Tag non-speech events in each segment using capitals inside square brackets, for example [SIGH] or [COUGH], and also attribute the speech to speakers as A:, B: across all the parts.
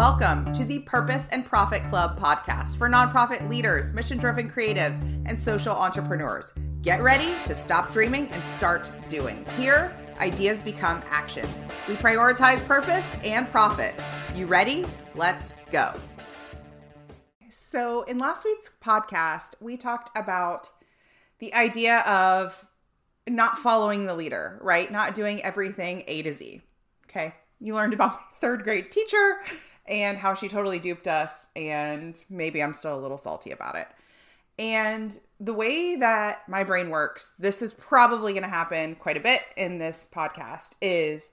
A: Welcome to the Purpose and Profit Club podcast for nonprofit leaders, mission driven creatives, and social entrepreneurs. Get ready to stop dreaming and start doing. Here, ideas become action. We prioritize purpose and profit. You ready? Let's go. So, in last week's podcast, we talked about the idea of not following the leader, right? Not doing everything A to Z. Okay. You learned about my [LAUGHS] third grade teacher and how she totally duped us, and maybe I'm still a little salty about it. And the way that my brain works, this is probably going to happen quite a bit in this podcast, is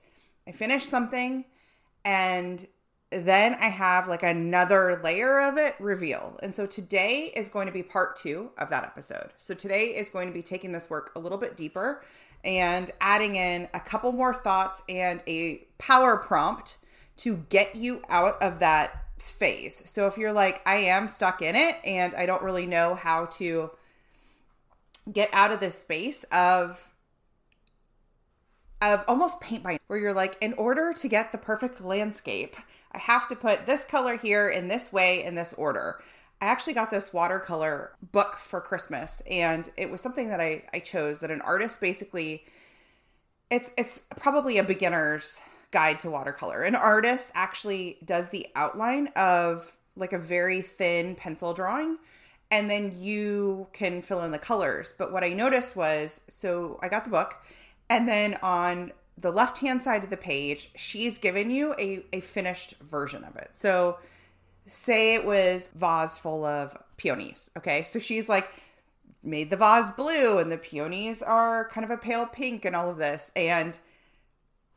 A: I finish something and then I have like another layer of it reveal. And so today is going to be part two of that episode. So today is going to be taking this work a little bit deeper and adding in a couple more thoughts and a power prompt to get you out of that phase. So if you're like, I am stuck in it and I don't really know how to get out of this space of of almost paint by where you're like in order to get the perfect landscape i have to put this color here in this way in this order i actually got this watercolor book for christmas and it was something that i i chose that an artist basically it's it's probably a beginner's guide to watercolor. An artist actually does the outline of like a very thin pencil drawing and then you can fill in the colors. But what I noticed was so I got the book and then on the left hand side of the page, she's given you a, a finished version of it. So say it was vase full of peonies. Okay. So she's like made the vase blue and the peonies are kind of a pale pink and all of this. And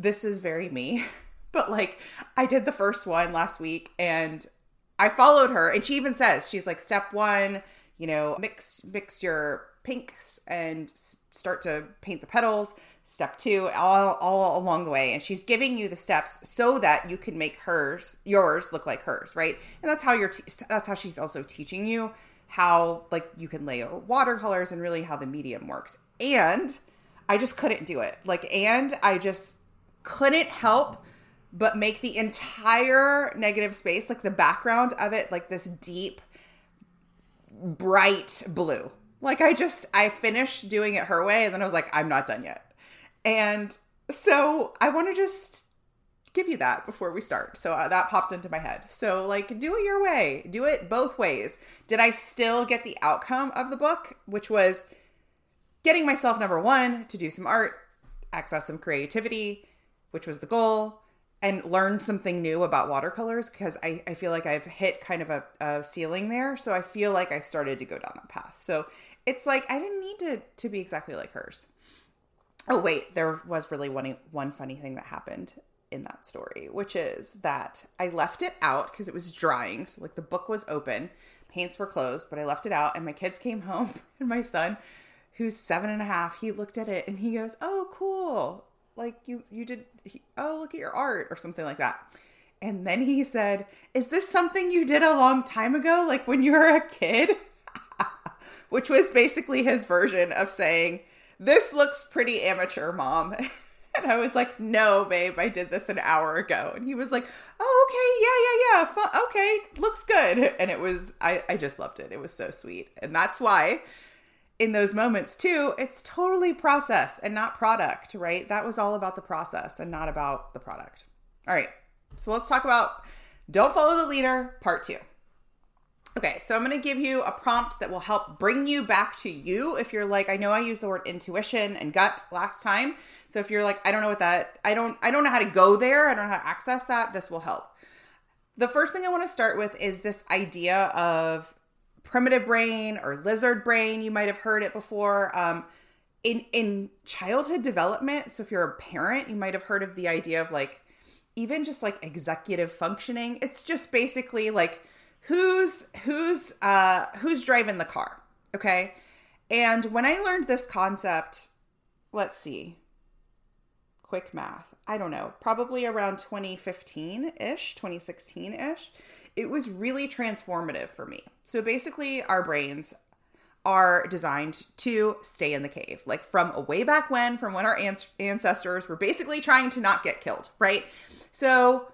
A: this is very me. [LAUGHS] But like I did the first one last week and I followed her and she even says she's like step 1, you know, mix mix your pinks and start to paint the petals. Step 2 all all along the way and she's giving you the steps so that you can make hers yours look like hers, right? And that's how you're te- that's how she's also teaching you how like you can layer watercolors and really how the medium works. And I just couldn't do it. Like and I just couldn't help but make the entire negative space, like the background of it, like this deep, bright blue. Like I just, I finished doing it her way and then I was like, I'm not done yet. And so I want to just give you that before we start. So uh, that popped into my head. So, like, do it your way, do it both ways. Did I still get the outcome of the book, which was getting myself, number one, to do some art, access some creativity, which was the goal, and learn something new about watercolors because I, I feel like I've hit kind of a, a ceiling there. So I feel like I started to go down that path. So it's like I didn't need to to be exactly like hers. Oh wait, there was really one one funny thing that happened in that story, which is that I left it out because it was drying. So like the book was open, paints were closed, but I left it out, and my kids came [LAUGHS] home, and my son, who's seven and a half, he looked at it and he goes, "Oh, cool! Like you you did he, oh look at your art or something like that. And then he said is this something you did a long time ago like when you were a kid? [LAUGHS] Which was basically his version of saying this looks pretty amateur mom. [LAUGHS] And i was like no babe i did this an hour ago. And he was like oh okay yeah yeah yeah okay looks good. [LAUGHS] And it was i i just loved it. It was so sweet. And that's why in those moments too, it's totally process and not product, right? That was all about the process and not about the product. All right. So let's talk about don't follow the leader, part two. Okay, so I'm going to give you a prompt that will help bring you back to you. If you're like, I know I used the word intuition and gut last time. So if you're like, I don't know what that, I don't, I don't know how to go there. I don't know how to access that. This will help. The first thing I want to start with is this idea of primitive brain or lizard brain. You might have heard it before. Um, in in childhood development, so if you're a parent, you might have heard of the idea of like even just like executive functioning. It's just basically like who's who's uh who's driving the car, okay? And when I learned this concept, let's see. Quick math. I don't know, probably around 2015-ish, 2016-ish it was really transformative for me. So basically, our brains are designed to stay in the cave, like from way back when, from when our ancestors were basically trying to not get killed, right? So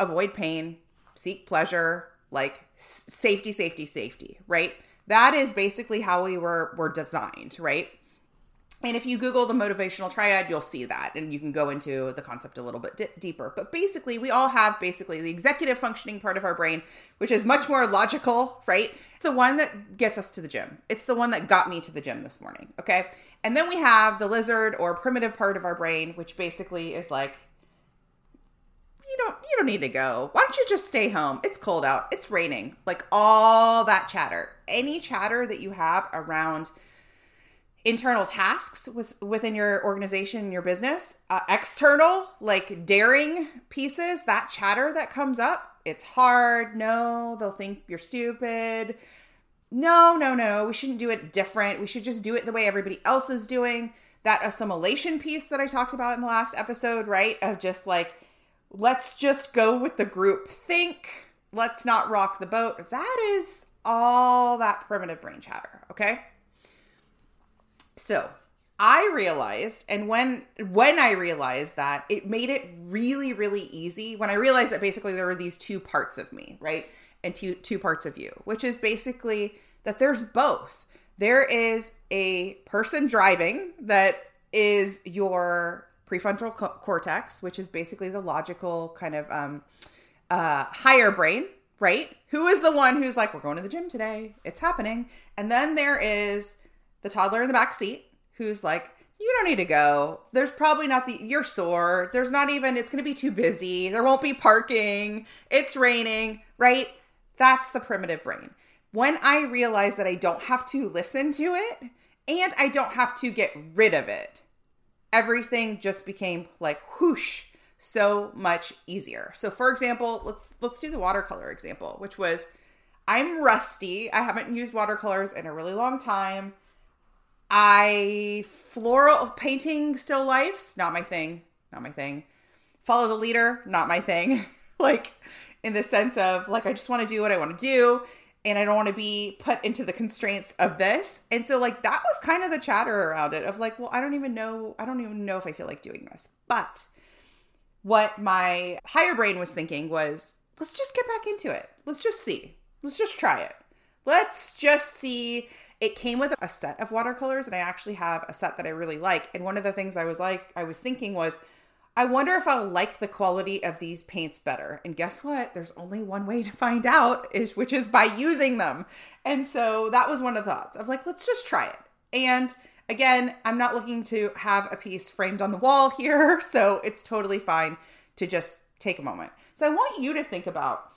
A: avoid pain, seek pleasure, like safety, safety, safety, right? That is basically how we were were designed, right? And if you Google the motivational triad, you'll see that, and you can go into the concept a little bit d- deeper. But basically, we all have basically the executive functioning part of our brain, which is much more logical, right? It's the one that gets us to the gym. It's the one that got me to the gym this morning, okay? And then we have the lizard or primitive part of our brain, which basically is like, you don't you don't need to go. Why don't you just stay home? It's cold out. It's raining. Like all that chatter. Any chatter that you have around internal tasks with, within your organization your business uh, external like daring pieces that chatter that comes up it's hard. No they'll think you're stupid. No no no we shouldn't do it different. We should just do it the way everybody else is doing. That assimilation piece that i talked about in the last episode right of just like let's just go with the group think. Let's not rock the boat. That is all that primitive brain chatter okay so I realized, and when when I realized that, it made it really, really easy. When I realized that basically there were these two parts of me, right, and two two parts of you, which is basically that there's both. There is a person driving that is your prefrontal co- cortex, which is basically the logical kind of um, uh, higher brain, right? Who is the one who's like, we're going to the gym today, it's happening, and then there is the toddler in the back seat who's like, you don't need to go. There's probably not the, you're sore. There's not even, it's going to be too busy. There won't be parking. It's raining, right? That's the primitive brain. When I realize that I don't have to listen to it and I don't have to get rid of it, everything just became like whoosh so much easier. So for example, let's let's do the watercolor example, which was I'm rusty. I haven't used watercolors in a really long time. I floral painting still lifes, not my thing. Not my thing. Follow the leader, not my thing. [LAUGHS] like in the sense of like I just want to do what I want to do and I don't want to be put into the constraints of this. And so like that was kind of the chatter around it of like, well, I don't even know I don't even know if I feel like doing this. But what my higher brain was thinking was, let's just get back into it. Let's just see. Let's just try it. Let's just see it came with a set of watercolors, and I actually have a set that I really like. And one of the things I was like, I was thinking was, I wonder if I'll like the quality of these paints better. And guess what? There's only one way to find out, is which is by using them. And so that was one of the thoughts of like, let's just try it. And again, I'm not looking to have a piece framed on the wall [LAUGHS] here, so it's totally fine to just take a moment. So I want you to think about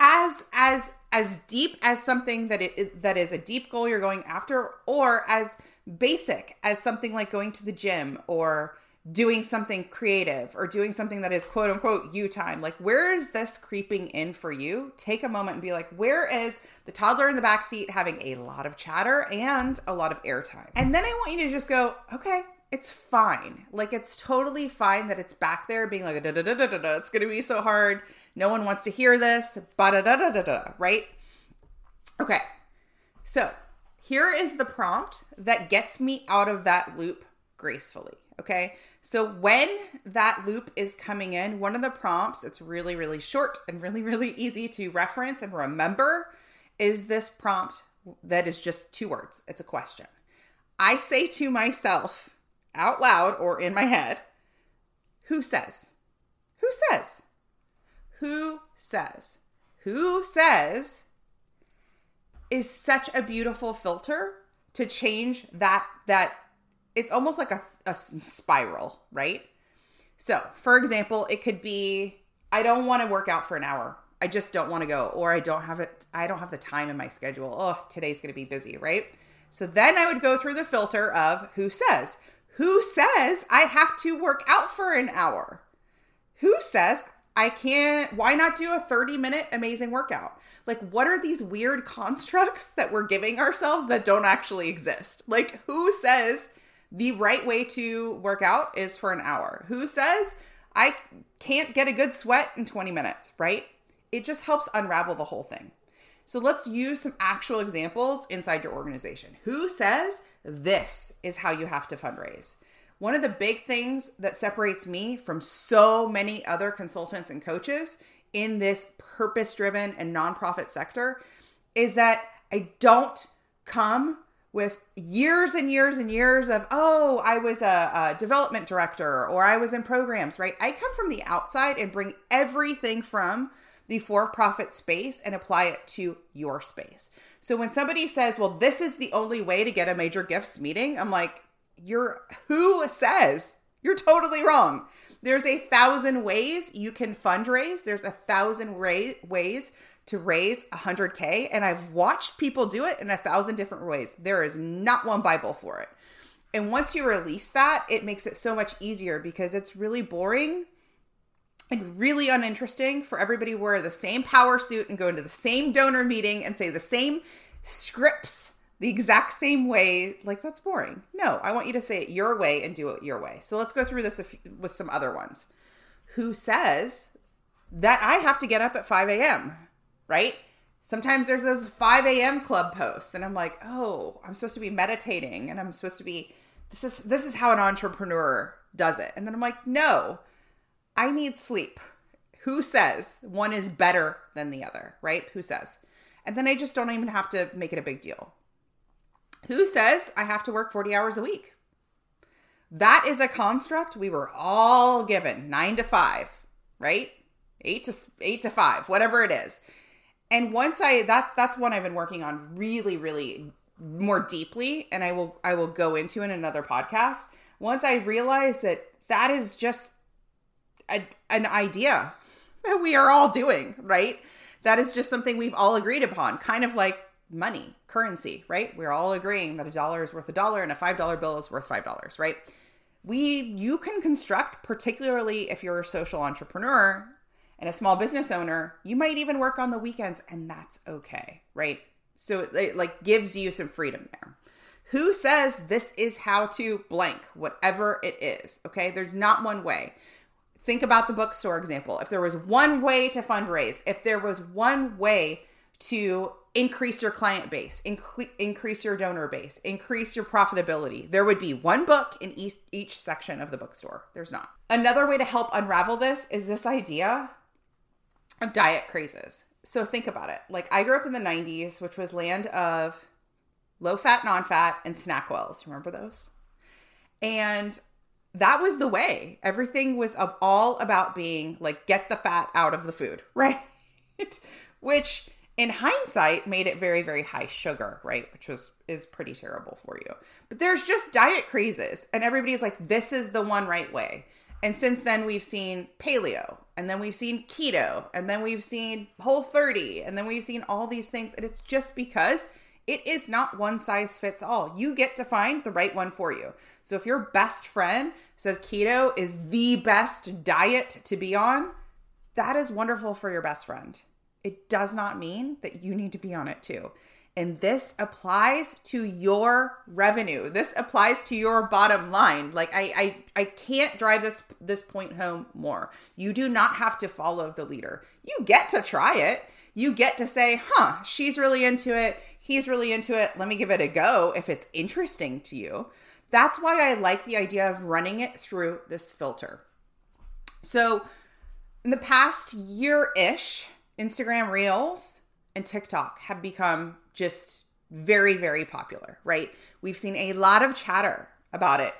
A: as as as deep as something that it that is a deep goal you're going after or as basic as something like going to the gym or doing something creative or doing something that is quote unquote you time. Like where is this creeping in for you? Take a moment and be like where is the toddler in the back seat having a lot of chatter and a lot of airtime? And then i want you to just go okay it's fine. Like it's totally fine that it's back there being like it's gonna be so hard no one wants to hear this, da da da da da, right? Okay. So, here is the prompt that gets me out of that loop gracefully. Okay. So, when that loop is coming in, one of the prompts, it's really, really short and really, really easy to reference and remember, is this prompt that is just two words. It's a question. I say to myself out loud or in my head, who says? Who says? Who says? Who says is such a beautiful filter to change that that it's almost like a, a spiral, right? So, for example, it could be I don't want to work out for an hour. I just don't want to go or I don't have it I don't have the time in my schedule. Oh, today's going to be busy, right? So then I would go through the filter of who says? Who says I have to work out for an hour? Who says I can't, why not do a 30 minute amazing workout? Like, what are these weird constructs that we're giving ourselves that don't actually exist? Like, who says the right way to work out is for an hour? Who says I can't get a good sweat in 20 minutes, right? It just helps unravel the whole thing. So let's use some actual examples inside your organization. Who says this is how you have to fundraise? One of the big things that separates me from so many other consultants and coaches in this purpose driven and nonprofit sector is that I don't come with years and years and years of, oh, I was a, a, development director or I was in programs, right? I come from the outside and bring everything from the for profit space and apply it to your space. So when somebody says, well, this is the only way to get a major gifts meeting, I'm like, you're who says you're totally wrong. There's a thousand ways you can fundraise. There's a thousand ra- ways to raise 100K. And I've watched people do it in a thousand different ways. There is not one Bible for it. And once you release that, it makes it so much easier because it's really boring and really uninteresting for everybody wear the same power suit and go into the same donor meeting and say the same scripts the exact same way. Like, that's boring. No, I want you to say it your way and do it your way. So let's go through this with some other ones. Who says that I have to get up at 5 a.m., right? Sometimes there's those 5 a.m. club posts, and I'm like, oh, I'm supposed to be meditating and I'm supposed to be this is this is how an entrepreneur does it. And then I'm like, no, I need sleep. Who says one is better than the other, right? Who says? And then I just don't even have to make it a big deal. Who says I have to work 40 hours a week? That is a construct we were all given 9 to 5, right? 8 to 8 to 5, whatever it is. And once I that's that's one I've been working on really really more deeply and I will I will go into in another podcast. Once I realize that that is just a, an idea that we are all doing, right? That is just something we've all agreed upon, kind of like money, currency, right? We're all agreeing that a dollar is worth a dollar and a $5 bill is worth $5, right? We you can construct particularly if you're a social entrepreneur and a small business owner, you might even work on the weekends and that's okay, right? So it like gives you some freedom there. Who says this is how to blank, whatever it is? Okay, there's not one way think about the bookstore example. If there was one way to fundraise, if there was one way to increase your client base, inc- increase your donor base, increase your profitability, there would be one book in each, each section of the bookstore. There's not. Another way to help unravel this is this idea of diet crazes. So think about it. Like I grew up in the 90s, which was land of low fat, non fat, and SnackWell's. Remember those? And that was the way. Everything was all about being like, get the fat out of the food, [LAUGHS] right? Which in hindsight made it very, very high sugar, right? Which was, is pretty terrible for you. But there's just diet crazes, and everybody's like, this is the one right way. And since then, we've seen paleo, and then we've seen keto, and then we've seen whole 30, and then we've seen all these things. And it's just because it is not one size fits all. You get to find the right one for you. So if your best friend says keto is the best diet to be on, that is wonderful for your best friend. It does not mean that you need to be on it too. And this applies to your revenue. This applies to your bottom line. Like I I I can't drive this this point home more. You do not have to follow the leader. You get to try it. You get to say, "Huh, she's really into it he's really into it. Let me give it a go if it's interesting to you. That's why I like the idea of running it through this filter. So, in the past year ish, Instagram Reels and TikTok have become just very, very popular, right? We've seen a lot of chatter about it.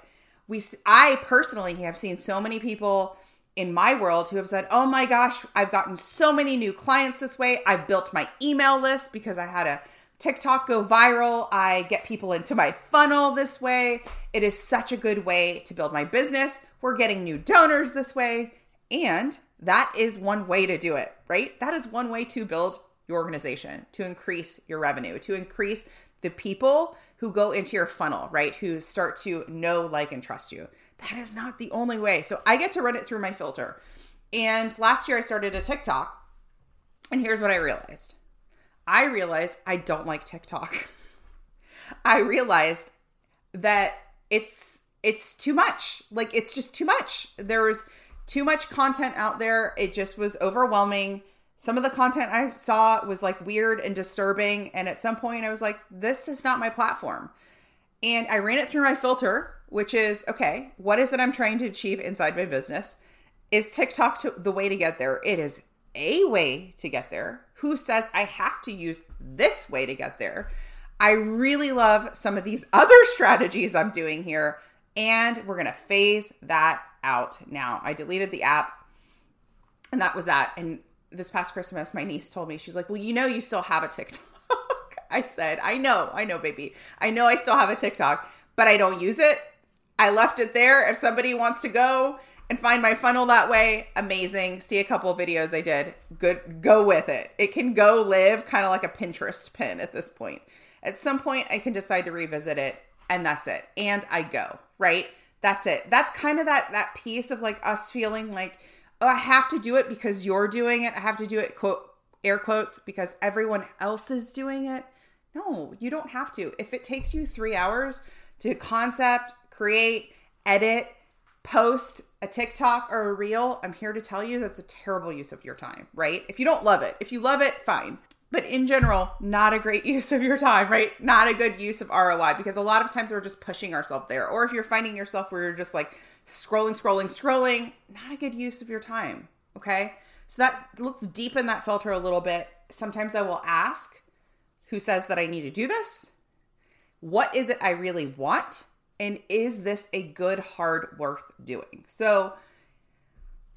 A: We, I personally have seen so many people in my world who have said, Oh my gosh, I've gotten so many new clients this way. I've built my email list because I had a TikTok go viral. I get people into my funnel this way. It is such a good way to build my business. We're getting new donors this way. And that is one way to do it, right? That is one way to build your organization, to increase your revenue, to increase the people who go into your funnel, right? Who start to know, like, and trust you. That is not the only way. So I get to run it through my filter. And last year I started a TikTok. And here's what I realized I realized I don't like TikTok. [LAUGHS] I realized that it's it's too much. Like it's just too much. There was too much content out there. It just was overwhelming. Some of the content I saw was like weird and disturbing and at some point I was like this is not my platform. And I ran it through my filter, which is okay, what is it I'm trying to achieve inside my business? Is TikTok to, the way to get there? It is a way to get there? Who says I have to use this way to get there? I really love some of these other [LAUGHS] strategies I'm doing here, and we're gonna phase that out now. I deleted the app, and that was that. And this past Christmas, my niece told me, she's like, Well, you know, you still have a TikTok. [LAUGHS] I said, I know, I know, baby. I know I still have a TikTok, but I don't use it. I left it there. If somebody wants to go and find my funnel that way, amazing. See a couple videos I did. Good, go with it. It can go live kind of like a Pinterest pin at this point. At some point, I can decide to revisit it, and that's it. And I go, right? That's it. That's kind of that that piece of like us feeling like, oh, I have to do it because you're doing it. I have to do it, quote, air quotes, because everyone else is doing it. No, you don't have to. If it takes you three hours to concept, create, edit, post a TikTok or a reel, I'm here to tell you that's a terrible use of your time, right? If you don't love it, if you love it, fine. But in general, not a great [LAUGHS] use of your time, right? Not a good use of ROI because a lot of times we're just pushing ourselves there. Or if you're finding yourself where you're just like scrolling, scrolling, scrolling, not a good use of your time, okay? So that let's deepen that filter a little bit. Sometimes I will ask, who says that I need to do this? What is it I really want? And is this a good hard worth doing? So,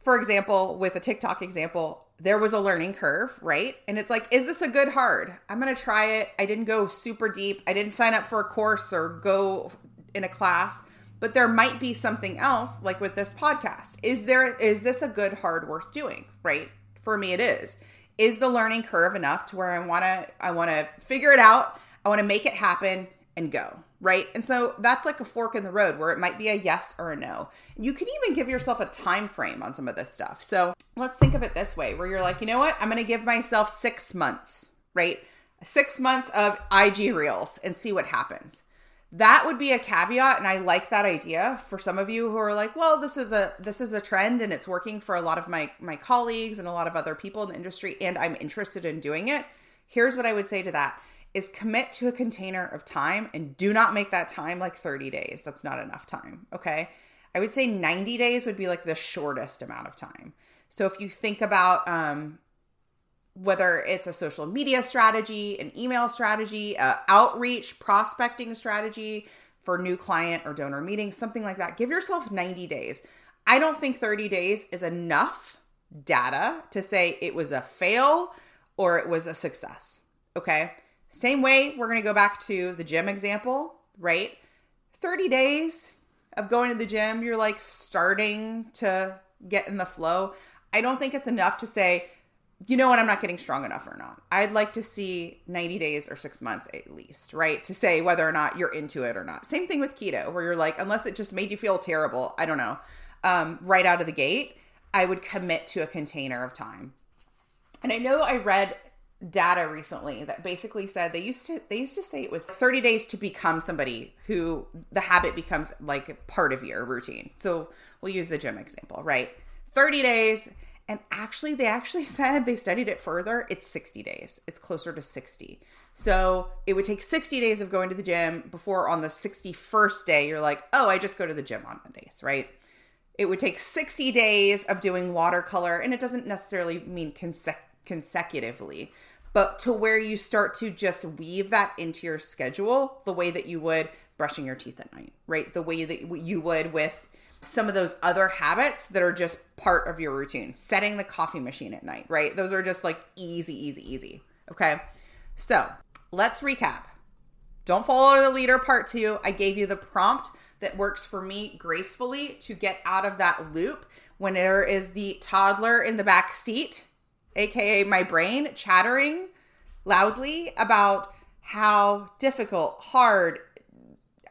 A: for example, with a TikTok example, there was a learning curve, right? And it's like, is this a good hard? I'm going to try it. I didn't go super deep. I didn't sign up for a course or go in a class, but there might be something else like with this podcast. Is there is this a good hard worth doing, right? For me it is is the learning curve enough to where I want to I want to figure it out, I want to make it happen and go, right? And so that's like a fork in the road where it might be a yes or a no. You could even give yourself a time frame on some of this stuff. So, let's think of it this way where you're like, "You know what? I'm going to give myself 6 months, right? 6 months of IG Reels and see what happens." that would be a caveat and i like that idea for some of you who are like well this is a this is a trend and it's working for a lot of my my colleagues and a lot of other people in the industry and i'm interested in doing it here's what i would say to that is commit to a container of time and do not make that time like 30 days that's not enough time okay i would say 90 days would be like the shortest amount of time so if you think about um whether it's a social media strategy, an email strategy, outreach, prospecting strategy for new client or donor meetings, something like that. Give yourself 90 days. I don't think 30 days is enough data to say it was a fail or it was a success. Okay. Same way, we're going to go back to the gym example, right? 30 days of going to the gym, you're like starting to get in the flow. I don't think it's enough to say, you know what, I'm not getting strong enough or not. I'd like to see 90 days or six months at least, right? To say whether or not you're into it or not. Same thing with keto, where you're like, unless it just made you feel terrible, I don't know, um, right out of the gate, I would commit to a container of time. And I know I read data recently that basically said they used to they used to say it was 30 days to become somebody who the habit becomes like part of your routine. So we'll use the gym example, right? 30 days and actually, they actually [LAUGHS] said they studied it further. It's 60 days. It's closer to 60. So it would take 60 days of going to the gym before on the 61st day, you're like, oh, I just go to the gym on Mondays, right? It would take 60 days of doing watercolor, and it doesn't necessarily mean conse- consecutively, but to where you start to just weave that into your schedule the way that you would brushing your teeth at night, right? The way that you would with some of those other habits that are just part of your routine. Setting the coffee machine at night, right? Those are just like easy, easy, easy. Okay. So let's recap. Don't follow the leader part two. I gave you the prompt that works for me gracefully to get out of that loop when there is the toddler in the back seat, aka my brain, chattering loudly about how difficult, hard,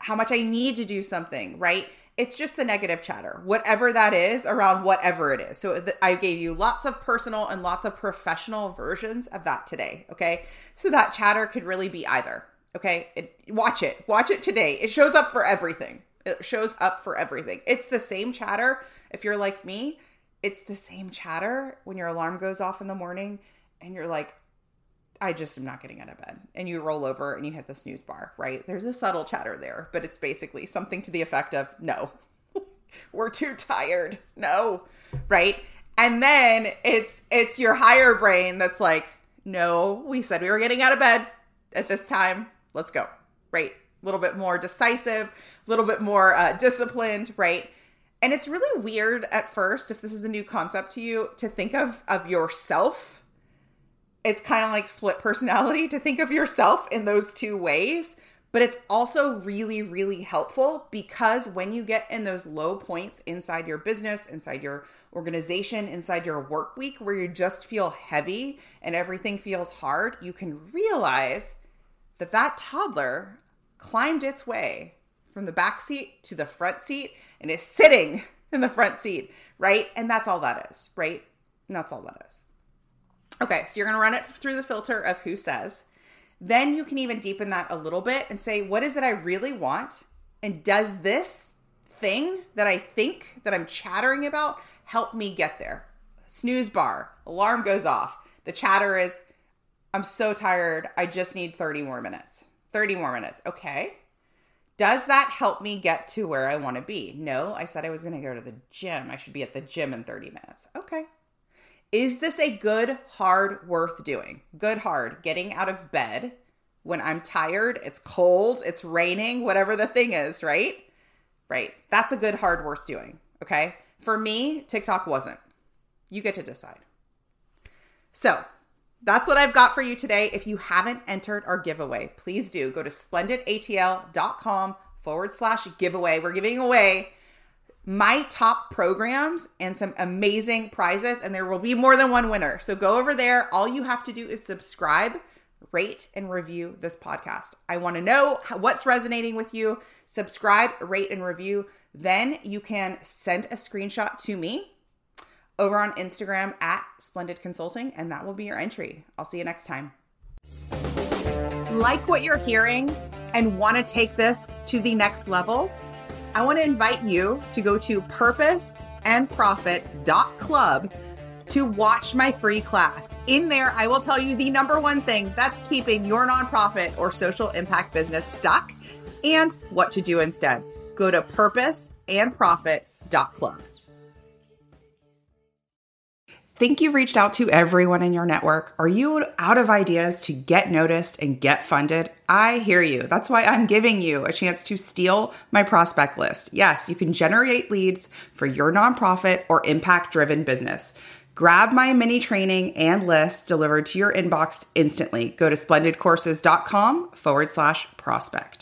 A: how much I need to do something, right? it's just the negative chatter, whatever that is around whatever it is. So th- I gave you lots of personal and lots of professional versions of that today. Okay. So that chatter could really be either. Okay. It, watch it. Watch it today. It shows up for everything. It shows up for everything. It's the same chatter. If you're like me, it's the same chatter when your alarm goes off in the morning and you're like, I just am not getting out of bed. And you roll over and you hit the snooze bar, right? There's a subtle chatter there, but it's basically something to the effect of no, [LAUGHS] we're too tired. No, right? And then it's it's your higher brain that's like, no, we said we were getting out of bed at this time. Let's go. Right. A little bit more decisive, a little bit more uh, disciplined, right? And it's really weird at first, if this is a new concept to you, to think of of yourself. It's kind of like split personality [LAUGHS] to think of yourself in those two ways. But it's also really, really helpful because when you get in those low points inside your business, inside your organization, inside your work week, where you just feel heavy and everything feels hard, you can realize that that toddler climbed its way from the back seat to the front seat and is sitting [LAUGHS] in the front seat, right? And that's all that is, right? And that's all that is. Okay, so you're gonna run it through the filter of who says. Then you can even deepen that a little bit and say, what is it I really want? And does this thing that I think that I'm chattering about help me get there? Snooze bar, alarm goes off. The chatter is, I'm so tired. I just need 30 more minutes. 30 more minutes. Okay. Does that help me get to where I want to be? No, I said I was going to go to the gym. I should be at the gym in 30 minutes. Okay. Is this a good, hard, worth doing? Good, hard, getting out of bed when I'm tired, it's cold, it's raining, whatever the thing is, right? Right. That's a good, hard, worth doing. Okay. For me, TikTok wasn't. You get to decide. So, that's what I've got for you today. If you haven't entered our giveaway, please do go to splendidatl.com forward slash giveaway. We're giving away my top programs and some amazing prizes, and there will be more than one winner. So go over there. All you have to do is subscribe, rate, and review this podcast. I want to know what's resonating with you. Subscribe, rate, and review. Then you can send a screenshot to me over on Instagram at Splendid Consulting, and that will be your entry. I'll see you next time. Like what you're hearing and want to take this to the next level? I want to invite you to go to purposeandprofit.club to watch my free class. In there, I will tell you the number one thing that's keeping your nonprofit or social impact business stuck and what to do instead. Go to purposeandprofit.club. Think you've reached out to everyone in your network? Are you out of ideas to get noticed and get funded? I hear you. That's why I'm giving you a chance to steal my prospect list. Yes, you can generate leads for your nonprofit or impact driven business. Grab my mini training and list delivered to your inbox instantly. Go to splendidcourses.com forward slash prospect.